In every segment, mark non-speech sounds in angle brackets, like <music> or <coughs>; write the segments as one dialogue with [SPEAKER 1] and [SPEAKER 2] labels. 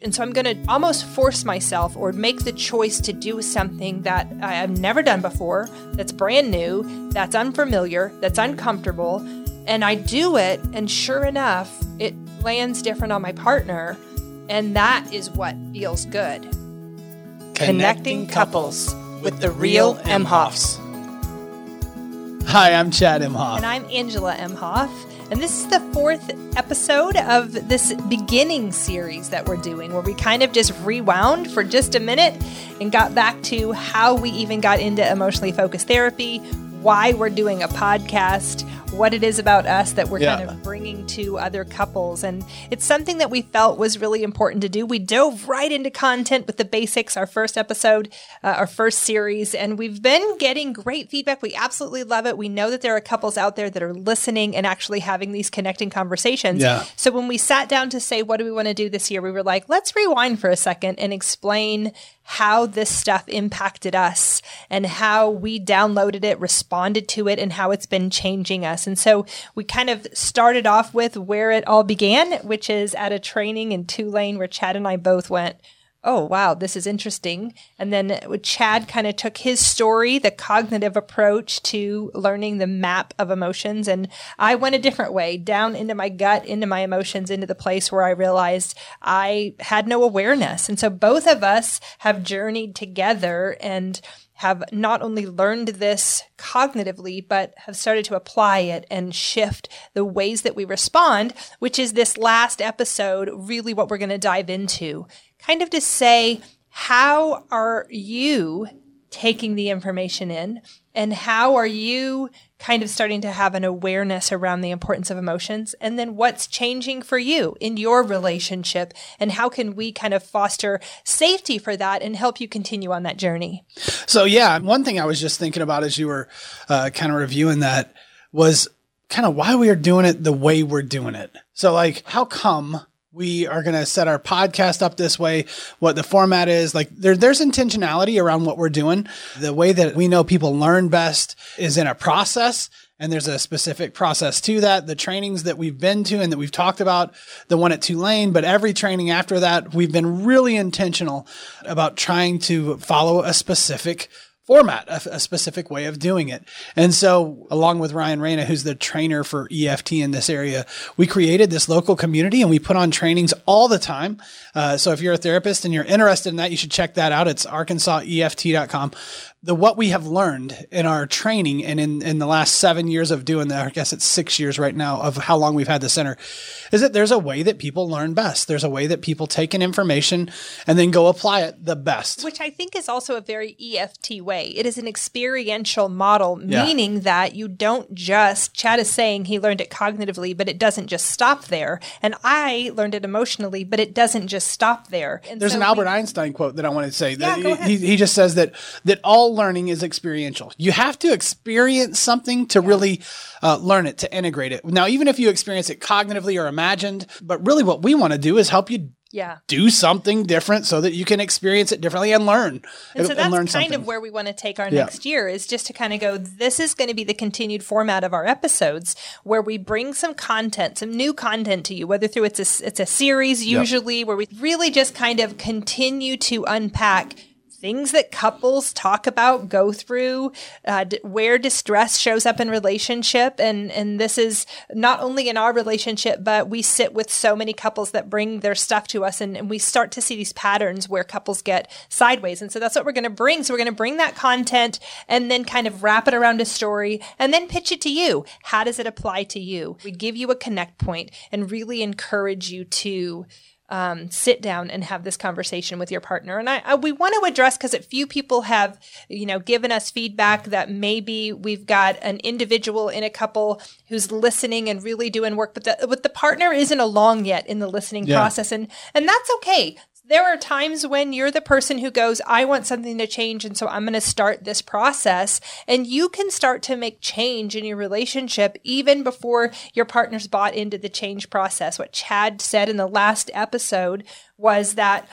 [SPEAKER 1] And so I'm going to almost force myself or make the choice to do something that I have never done before, that's brand new, that's unfamiliar, that's uncomfortable. And I do it, and sure enough, it lands different on my partner. And that is what feels good. Connecting couples with the real Emhoffs.
[SPEAKER 2] Hi, I'm Chad Emhoff.
[SPEAKER 1] And I'm Angela Emhoff. And this is the fourth episode of this beginning series that we're doing, where we kind of just rewound for just a minute and got back to how we even got into emotionally focused therapy, why we're doing a podcast, what it is about us that we're yeah. kind of bringing to other couples. And it's something that we felt was really important to do. We dove right into content with the basics, our first episode, uh, our first series, and we've been getting great feedback. We absolutely love it. We know that there are couples out there that are listening and actually having these connecting conversations.
[SPEAKER 2] Yeah.
[SPEAKER 1] So when we sat down to say, what do we want to do this year? We were like, let's rewind for a second and explain how this stuff impacted us and how we downloaded it, responded to it, and how it's been changing us. And so we kind of started off with where it all began, which is at a training in Tulane where Chad and I both went oh, wow, this is interesting. And then Chad kind of took his story, the cognitive approach to learning the map of emotions. And I went a different way down into my gut, into my emotions, into the place where I realized I had no awareness. And so both of us have journeyed together and have not only learned this cognitively, but have started to apply it and shift the ways that we respond, which is this last episode, really what we're going to dive into kind of to say, how are you taking the information in? And how are you kind of starting to have an awareness around the importance of emotions? And then what's changing for you in your relationship? And how can we kind of foster safety for that and help you continue on that journey?
[SPEAKER 2] So, yeah, one thing I was just thinking about as you were uh, kind of reviewing that was kind of why we are doing it the way we're doing it. So, like, how come we are going to set our podcast up this way, what the format is. Like there, there's intentionality around what we're doing. The way that we know people learn best is in a process. And there's a specific process to that. The trainings that we've been to and that we've talked about, the one at Tulane, but every training after that, we've been really intentional about trying to follow a specific format, a, a, specific way of doing it. And so, along with Ryan Reyna, who's the trainer for EFT in this area, we created this local community and we put on trainings all the time. Uh, so, if you're a therapist and you're interested in that, you should check that out. It's arkansaseft.com the what we have learned in our training and in, in the last seven years of doing that, I guess it's six years right now of how long we've had the center, is that there's a way that people learn best. There's a way that people take in information and then go apply it the best.
[SPEAKER 1] Which I think is also a very EFT way. It is an experiential model, yeah. meaning that you don't just, Chad is saying he learned it cognitively, but it doesn't just stop there. And I learned it emotionally, but it doesn't just stop there.
[SPEAKER 2] And there's so an Albert we, Einstein quote that I want to say. Yeah, go ahead. He, he just says that, that all all learning is experiential. You have to experience something to really uh, learn it, to integrate it. Now, even if you experience it cognitively or imagined, but really what we want to do is help you
[SPEAKER 1] yeah.
[SPEAKER 2] do something different so that you can experience it differently and learn.
[SPEAKER 1] And so that's kind something. of where we want to take our yeah. next year is just to kind of go, this is going to be the continued format of our episodes where we bring some content, some new content to you, whether through it's a, it's a series usually yep. where we really just kind of continue to unpack things that couples talk about, go through, uh, d- where distress shows up in relationship. And, and this is not only in our relationship, but we sit with so many couples that bring their stuff to us and, and we start to see these patterns where couples get sideways. And so that's what we're going to bring. So we're going to bring that content and then kind of wrap it around a story and then pitch it to you. How does it apply to you? We give you a connect point and really encourage you to um, sit down and have this conversation with your partner. And I, I we want to address because a few people have, you know, given us feedback that maybe we've got an individual in a couple who's listening and really doing work, but the, but the partner isn't along yet in the listening yeah. process, and and that's okay there are times when you're the person who goes, I want something to change. And so I'm going to start this process. And you can start to make change in your relationship even before your partner's bought into the change process. What Chad said in the last episode was that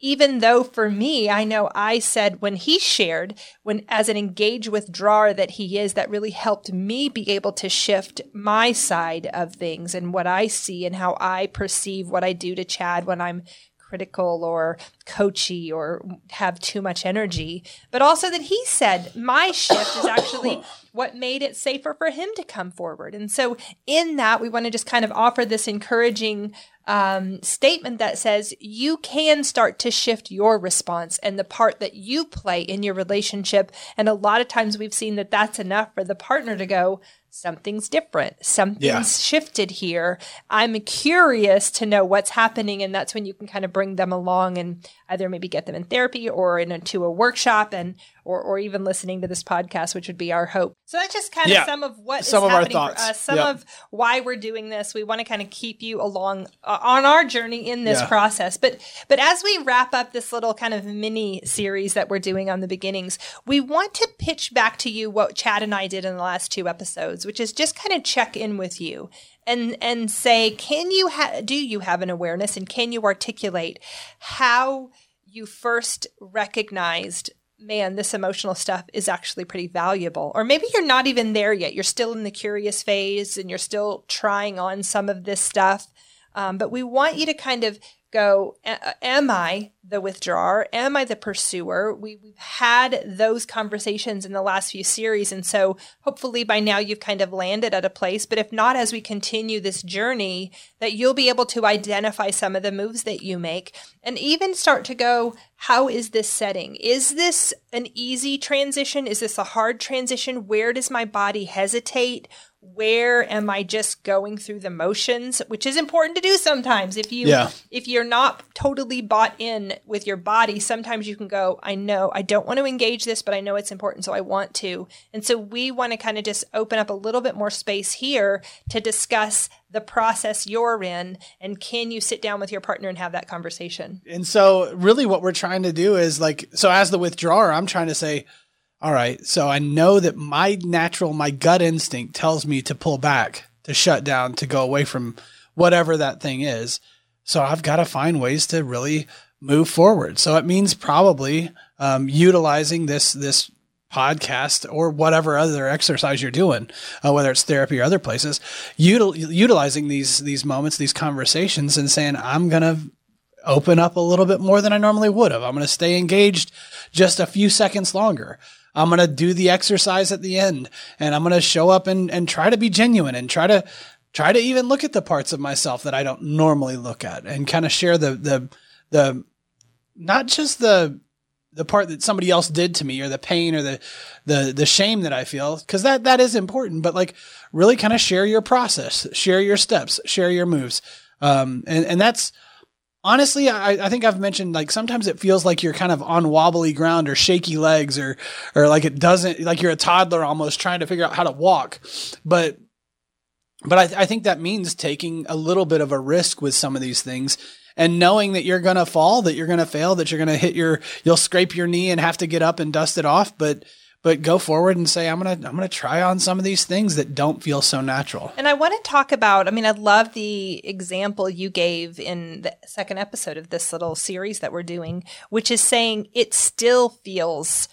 [SPEAKER 1] even though for me, I know I said when he shared, when as an engage withdrawer that he is, that really helped me be able to shift my side of things and what I see and how I perceive what I do to Chad when I'm critical or coachy or have too much energy, but also that he said my shift is actually <coughs> what made it safer for him to come forward. And so, in that, we want to just kind of offer this encouraging um, statement that says you can start to shift your response and the part that you play in your relationship. And a lot of times we've seen that that's enough for the partner to go, something's different. Something's yeah. shifted here. I'm curious to know what's happening. And that's when you can kind of bring them along and either maybe get them in therapy or into a workshop and or, or even listening to this podcast, which would be our hope. So that's just kind of some of what some is of happening for us, some of why we're doing this. We want to kind of keep you along uh, on our journey in this yeah. process. But but as we wrap up this little kind of mini series that we're doing on the beginnings, we want to pitch back to you what Chad and I did in the last two episodes, which is just kind of check in with you and and say, can you ha- do you have an awareness and can you articulate how you first recognized man, this emotional stuff is actually pretty valuable. Or maybe you're not even there yet. You're still in the curious phase and you're still trying on some of this stuff. Um, but we want you to kind of go, uh, am I the withdrawer? Am I the pursuer? We, have had those conversations in the last few series. And so hopefully by now you've kind of landed at a place. But if not, as we continue this journey, that you'll be able to identify some of the moves that you make and even start to go, how is this setting? Is this an easy transition? Is this a hard transition? Where does my body hesitate? Where am I just going through the motions, which is important to do sometimes. If you yeah. if you're not totally bought in with your body, sometimes you can go, I know I don't want to engage this, but I know it's important, so I want to. And so we want to kind of just open up a little bit more space here to discuss the process you're in and can you sit down with your partner and have that conversation.
[SPEAKER 2] And so really what we're trying to do is like so as the withdrawer, I'm trying to say all right. So I know that my natural, my gut instinct tells me to pull back, to shut down, to go away from whatever that thing is. So I've got to find ways to really move forward. So it means probably um, utilizing this this podcast or whatever other exercise you're doing, uh, whether it's therapy or other places, util- utilizing these these moments, these conversations, and saying, "I'm gonna open up a little bit more than I normally would have. I'm gonna stay engaged just a few seconds longer." I'm going to do the exercise at the end and I'm going to show up and, and try to be genuine and try to, try to even look at the parts of myself that I don't normally look at and kind of share the, the, the, not just the, the part that somebody else did to me or the pain or the, the, the shame that I feel. Cause that, that is important, but like really kind of share your process, share your steps, share your moves. Um, and, and that's, honestly, I, I think I've mentioned like sometimes it feels like you're kind of on wobbly ground or shaky legs or or like it doesn't like you're a toddler almost trying to figure out how to walk. But but I, I think that means taking a little bit of a risk with some of these things and knowing that you're going to fall, that you're going to fail, that you're going to hit your, you'll scrape your knee and have to get up and dust it off. But but go forward and say i'm gonna i'm gonna try on some of these things that don't feel so natural
[SPEAKER 1] and i want to talk about i mean i love the example you gave in the second episode of this little series that we're doing which is saying it still feels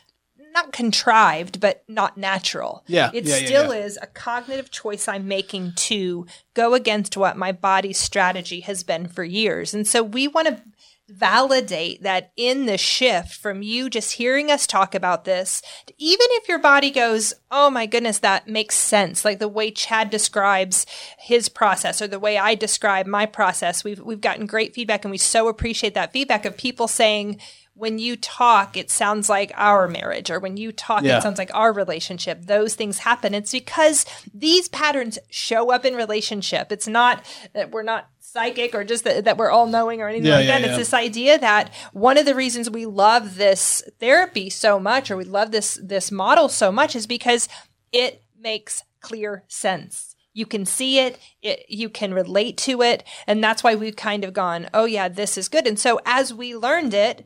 [SPEAKER 1] not contrived, but not natural.
[SPEAKER 2] Yeah.
[SPEAKER 1] It
[SPEAKER 2] yeah,
[SPEAKER 1] still
[SPEAKER 2] yeah, yeah.
[SPEAKER 1] is a cognitive choice I'm making to go against what my body's strategy has been for years. And so we want to validate that in the shift from you just hearing us talk about this, even if your body goes, Oh my goodness, that makes sense. Like the way Chad describes his process or the way I describe my process. We've, we've gotten great feedback and we so appreciate that feedback of people saying, when you talk, it sounds like our marriage, or when you talk, yeah. it sounds like our relationship. Those things happen. It's because these patterns show up in relationship. It's not that we're not psychic or just that, that we're all knowing or anything yeah, like yeah, that. It's this idea that one of the reasons we love this therapy so much, or we love this this model so much, is because it makes clear sense. You can see it, it, you can relate to it and that's why we've kind of gone oh yeah this is good. And so as we learned it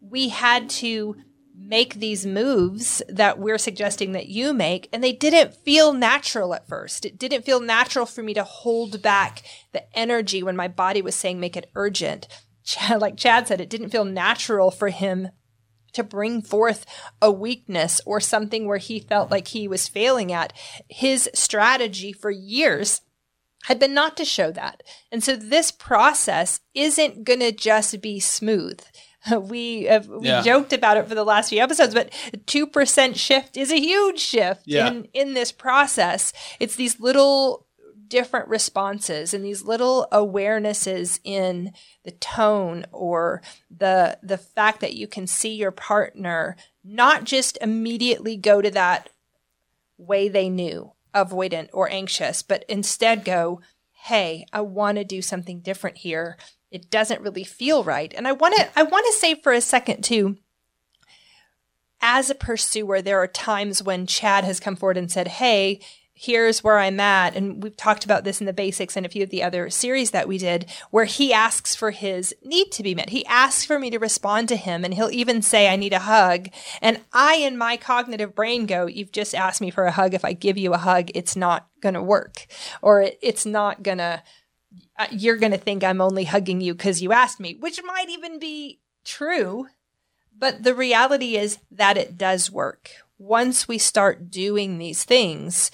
[SPEAKER 1] we had to make these moves that we're suggesting that you make and they didn't feel natural at first it didn't feel natural for me to hold back the energy when my body was saying make it urgent chad, like chad said it didn't feel natural for him to bring forth a weakness or something where he felt like he was failing at his strategy for years had been not to show that. And so this process isn't going to just be smooth. <laughs> We have we
[SPEAKER 2] Yeah.
[SPEAKER 1] joked about it for the last few episodes, but two percent shift is a huge shift
[SPEAKER 2] Yeah.
[SPEAKER 1] in in this process. It's these little different responses and these little awarenesses in the tone or the the fact that you can see your partner not just immediately go to that way they knew avoidant or anxious but instead go hey i want to do something different here it doesn't really feel right. And i want to i want to say for a second too as a pursuer there are times when chad has come forward and said hey here's where i'm at. And we've talked about this in the basics and a few of the other series that we did where he asks for his need to be met. He asks for me to respond to him and he'll even say i need a hug. And i in my cognitive brain go you've just asked me for a hug. If i give you a hug it's not going to work or it, it's not going to uh, you're going to think i'm only hugging you because you asked me which might even be true but the reality is that it does work. Once we start doing these things,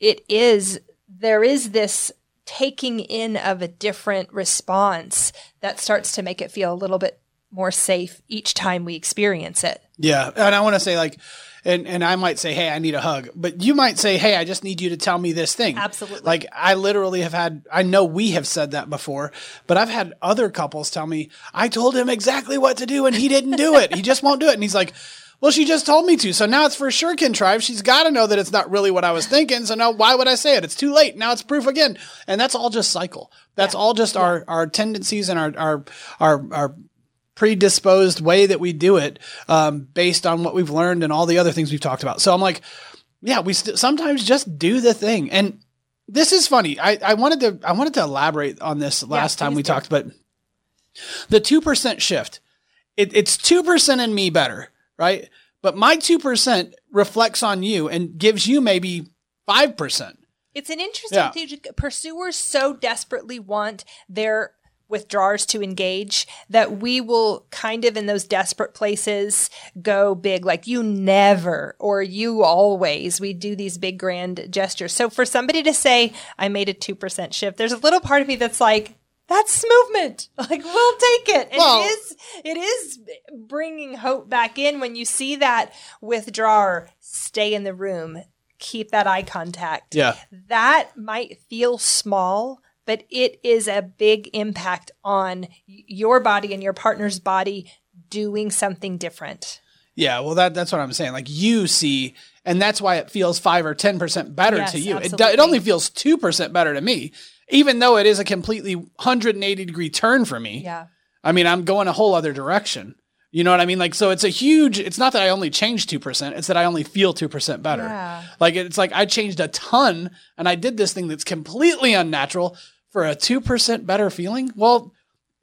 [SPEAKER 1] it is, there is this taking in of a different response that starts to make it feel a little bit more safe each time we experience it.
[SPEAKER 2] Yeah, and I want to say like, and and I might say, hey, I need a hug, but you might say, hey, I just need you to tell me this thing.
[SPEAKER 1] Absolutely.
[SPEAKER 2] Like I literally have had. I know we have said that before, but I've had other couples tell me, I told him exactly what to do and he didn't do it. he just won't do it, and he's like. Well, she just told me to, so now it's for sure contrived. She's got to know that it's not really what I was thinking. So now, why would I say it? It's too late. Now it's proof again, and that's all just cycle. That's all just our our tendencies and our our our our predisposed way that we do it um, based on what we've learned and all the other things we've talked about. So I'm like, yeah, we st- sometimes just do the thing. And this is funny. I, I wanted to I wanted to elaborate on this last time we
[SPEAKER 1] do.
[SPEAKER 2] talked, but the two percent shift, it, it's two percent in me better, right? But my two percent reflects on you and gives you maybe five percent.
[SPEAKER 1] It's an interesting
[SPEAKER 2] Yeah.
[SPEAKER 1] thing. Pursuers so desperately want their withdrawers to engage that we will kind of in those desperate places go big. Like you never or you always we do these big grand gestures. So for somebody to say i made a 2% shift there's a little part of me that's like that's movement. <laughs> Like we'll take it. And
[SPEAKER 2] Well-
[SPEAKER 1] it is it is bringing hope back in. When you see that withdrawer stay in the room keep that eye contact
[SPEAKER 2] Yeah.
[SPEAKER 1] that might feel small, but it is a big impact on your body and your partner's body doing something different.
[SPEAKER 2] Yeah, well, that that's what I'm saying. Like you see, and that's why it feels five or ten percent better
[SPEAKER 1] Yes,
[SPEAKER 2] to you. It, it only feels two percent better to me, even though it is a completely 180 degree turn for me.
[SPEAKER 1] Yeah.
[SPEAKER 2] I mean, I'm going a whole other direction. You know what I mean? Like, so it's a huge. It's not that I only changed two percent; it's that I only feel two percent better.
[SPEAKER 1] Yeah.
[SPEAKER 2] Like it's like I changed a ton, and I did this thing that's completely unnatural for a two percent better feeling. Well,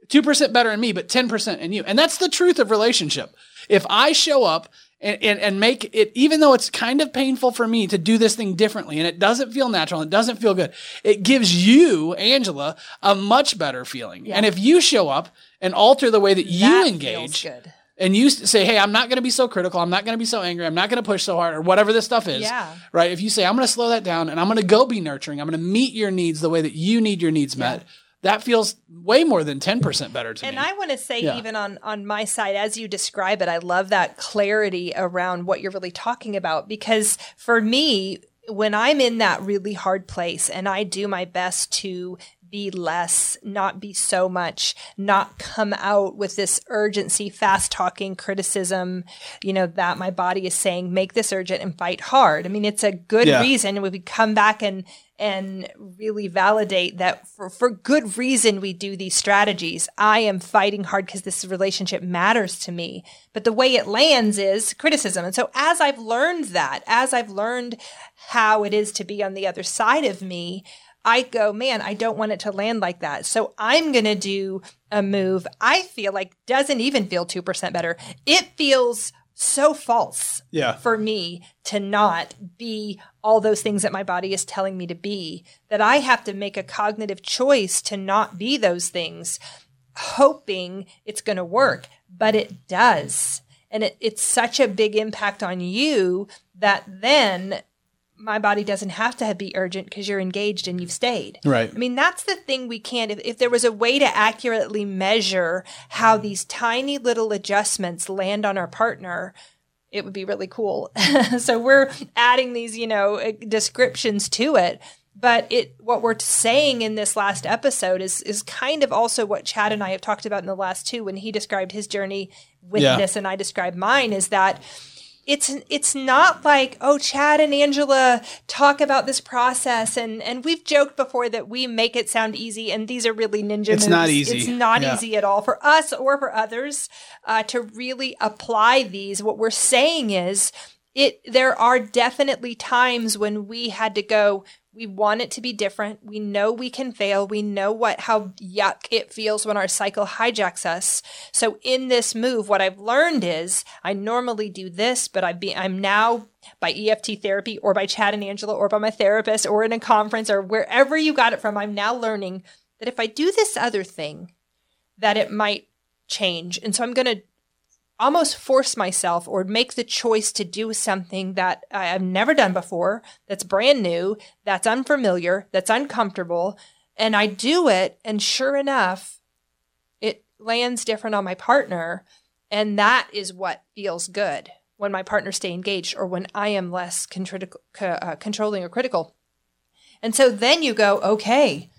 [SPEAKER 2] two percent better in me, but ten percent in you, and that's the truth of relationship. If I show up and, and and make it, even though it's kind of painful for me to do this thing differently, and it doesn't feel natural, and it doesn't feel good, it gives you, Angela, a much better feeling. And if you show up and alter the way that you engage,
[SPEAKER 1] good.
[SPEAKER 2] And you say, "Hey, I'm not going to be so critical. I'm not going to be so angry. I'm not going to push so hard, or whatever this stuff is."
[SPEAKER 1] Yeah.
[SPEAKER 2] Right. If you say, "I'm going to slow that down, and I'm going to go be nurturing. I'm going to meet your needs the way that you need your needs met," that feels way more than ten percent better to
[SPEAKER 1] And
[SPEAKER 2] me.
[SPEAKER 1] And I want to say,
[SPEAKER 2] Yeah.
[SPEAKER 1] even on on my side, as you describe it, I love that clarity around what you're really talking about. Because for me, when I'm in that really hard place, and I do my best to be less, not be so much, not come out with this urgency, fast talking criticism, you know, that my body is saying, make this urgent and fight hard. I mean, it's a good
[SPEAKER 2] Yeah.
[SPEAKER 1] reason. We come back and and really validate that for, for good reason we do these strategies. I am fighting hard because this relationship matters to me. But the way it lands is criticism. And so as I've learned that, as I've learned how it is to be on the other side of me, I go, man, I don't want it to land like that. So I'm going to do a move I feel like doesn't even feel 2% better. It feels so false
[SPEAKER 2] Yeah.
[SPEAKER 1] for me to not be all those things that my body is telling me to be, that I have to make a cognitive choice to not be those things, hoping it's going to work, but it does. And it, it's such a big impact on you that then my body doesn't have to be urgent because you're engaged and you've stayed.
[SPEAKER 2] Right.
[SPEAKER 1] I mean, that's the thing we can't. If, if there was a way to accurately measure how these tiny little adjustments land on our partner, it would be really cool. <laughs> so we're adding these, you know, uh, descriptions to it. But it, what we're saying in this last episode is is kind of also what Chad and I have talked about in the last two when he described his journey with
[SPEAKER 2] Yeah.
[SPEAKER 1] this and I described mine. Is that it's it's not like oh Chad and Angela talk about this process and and we've joked before that we make it sound easy and these are really ninja
[SPEAKER 2] It's
[SPEAKER 1] moves.
[SPEAKER 2] not easy.
[SPEAKER 1] It's not
[SPEAKER 2] Yeah.
[SPEAKER 1] easy at all for us or for others uh, to really apply these. What we're saying is it there are definitely times when we had to go we want it to be different. We know we can fail. We know what how yuck it feels when our cycle hijacks us. So in this move, what I've learned is I normally do this, but I be I'm now by EFT therapy or by Chad and Angela or by my therapist or in a conference or wherever you got it from, I'm now learning that if I do this other thing, that it might change. And so I'm going to almost force myself or make the choice to do something that I've never done before, that's brand new, that's unfamiliar, that's uncomfortable. And I do it. And sure enough, it lands different on my partner. And that is what feels good when my partner stay engaged or when I am less uh, controlling or critical. And so then you go, okay,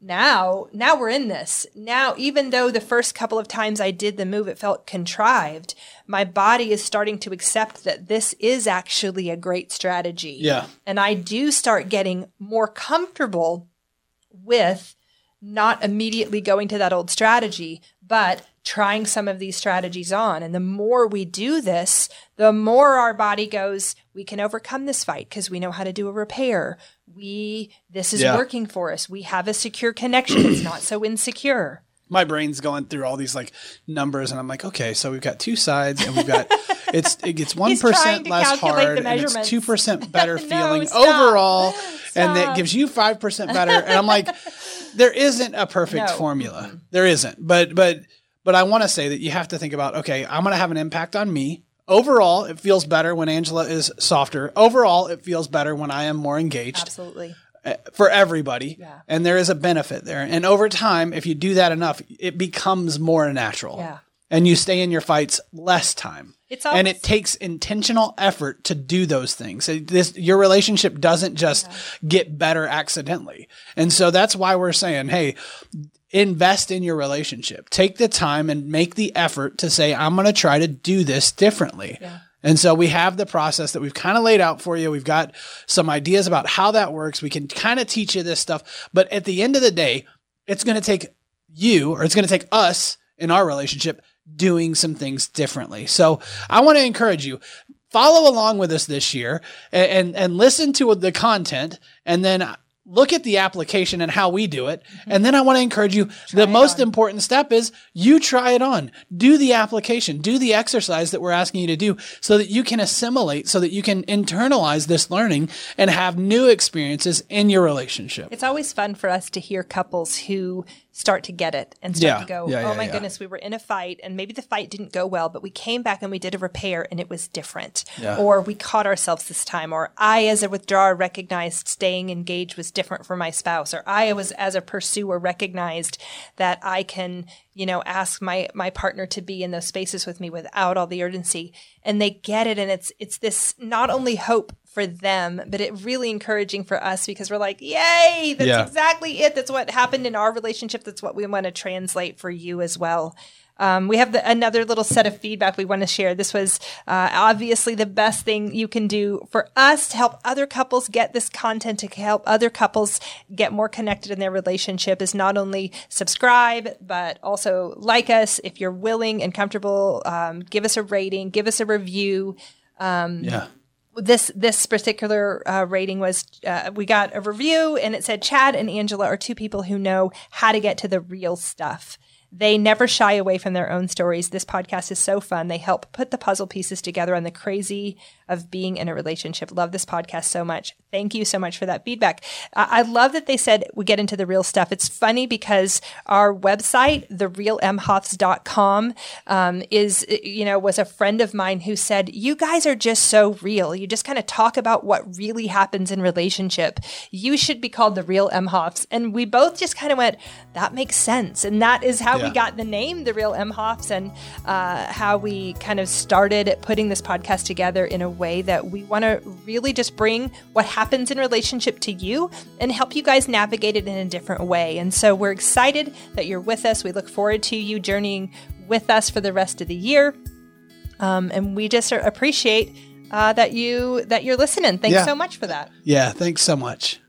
[SPEAKER 1] now now we're in this now even though the first couple of times i did the move it felt contrived my body is starting to accept that this is actually a great strategy
[SPEAKER 2] Yeah.
[SPEAKER 1] and i do start getting more comfortable with not immediately going to that old strategy but trying some of these strategies on. And the more we do this the more our body goes we can overcome this fight because we know how to do a repair. We this is
[SPEAKER 2] Yeah.
[SPEAKER 1] working for us. We have a secure connection. It's not so insecure
[SPEAKER 2] my brain's going through all these like numbers and I'm like, okay, so we've got two sides and we've got <laughs> it's it gets one percent
[SPEAKER 1] to
[SPEAKER 2] less hard and it's two percent <laughs> better
[SPEAKER 1] No,
[SPEAKER 2] feeling
[SPEAKER 1] stop.
[SPEAKER 2] overall <laughs> and
[SPEAKER 1] Stop.
[SPEAKER 2] that gives you five percent better. And I'm like, there isn't a perfect
[SPEAKER 1] No.
[SPEAKER 2] formula. There isn't. But but but I want to say that you have to think about, okay, I'm gonna have an impact on me. Overall, it feels better when Angela is softer. Overall, it feels better when I am more engaged
[SPEAKER 1] absolutely Eh,
[SPEAKER 2] for everybody.
[SPEAKER 1] Yeah.
[SPEAKER 2] And there is a benefit there. And over time, if you do that enough, it becomes more natural.
[SPEAKER 1] Yeah.
[SPEAKER 2] And you stay in your fights less time.
[SPEAKER 1] It's
[SPEAKER 2] and it takes intentional effort to do those things. This your relationship doesn't just get better accidentally. And so that's why we're saying, hey, invest in your relationship. Take the time and make the effort to say, I'm going to try to do this differently. And so we have the process that we've kind of laid out for you. We've got some ideas about how that works. We can kind of teach you this stuff. But at the end of the day, it's going to take you or it's going to take us in our relationship doing some things differently. So I want to encourage you follow along with us this year and, and, and listen to the content and then look at the application and how we do it. Mm-hmm. And then I want to encourage you. the most important step is you try it on, do the application, do the exercise that we're asking you to do so that you can assimilate, so that you can internalize this learning and have new experiences in your relationship.
[SPEAKER 1] It's always fun for us to hear couples who start to get it and start
[SPEAKER 2] Yeah.
[SPEAKER 1] to go,
[SPEAKER 2] Yeah,
[SPEAKER 1] oh
[SPEAKER 2] yeah,
[SPEAKER 1] my
[SPEAKER 2] yeah.
[SPEAKER 1] goodness, we were in a fight and maybe the fight didn't go well, but we came back and we did a repair and it was different. Or we caught ourselves this time. Or I, as a withdrawer, recognized staying engaged was different for my spouse. Or I was, as a pursuer, recognized that I can, you know, ask my my partner to be in those spaces with me without all the urgency. And they get it. And it's it's this not only hope for them, but it really encouraging for us because we're like, yay, that's
[SPEAKER 2] Yeah.
[SPEAKER 1] exactly it. That's what happened in our relationship. That's what we want to translate for you as well. Um, we have the, another little set of feedback we want to share. This was uh, obviously the best thing you can do for us to help other couples get this content, to help other couples get more connected in their relationship is not only subscribe, but also like us. If you're willing and comfortable, um, give us a rating, give us a review
[SPEAKER 2] yeah.
[SPEAKER 1] This this particular uh, rating was uh, we got a review and it said Chad and Angela are two people who know how to get to the real stuff. They never shy away from their own stories. This podcast is so fun. They help put the puzzle pieces together on the crazy of being in a relationship. Love this podcast so much. Thank you so much for that feedback. Uh, I love that they said we get into the real stuff. It's funny because our website, therealemhoffs.com, um, is, you know, was a friend of mine who said, You guys are just so real. You just kind of talk about what really happens in relationship. You should be called the real Emhoffs. And we both just kind of went, That makes sense. And that is how yeah. we got the name, The Real Emhoffs, and uh, how we kind of started putting this podcast together in a way that we want to really just bring what happens in relationship to you and help you guys navigate it in a different way. And so we're excited that you're with us. We look forward to you journeying with us for the rest of the year. Um, and we just appreciate uh, that you that you're listening. Thanks yeah. so much for that.
[SPEAKER 2] Yeah, thanks so much.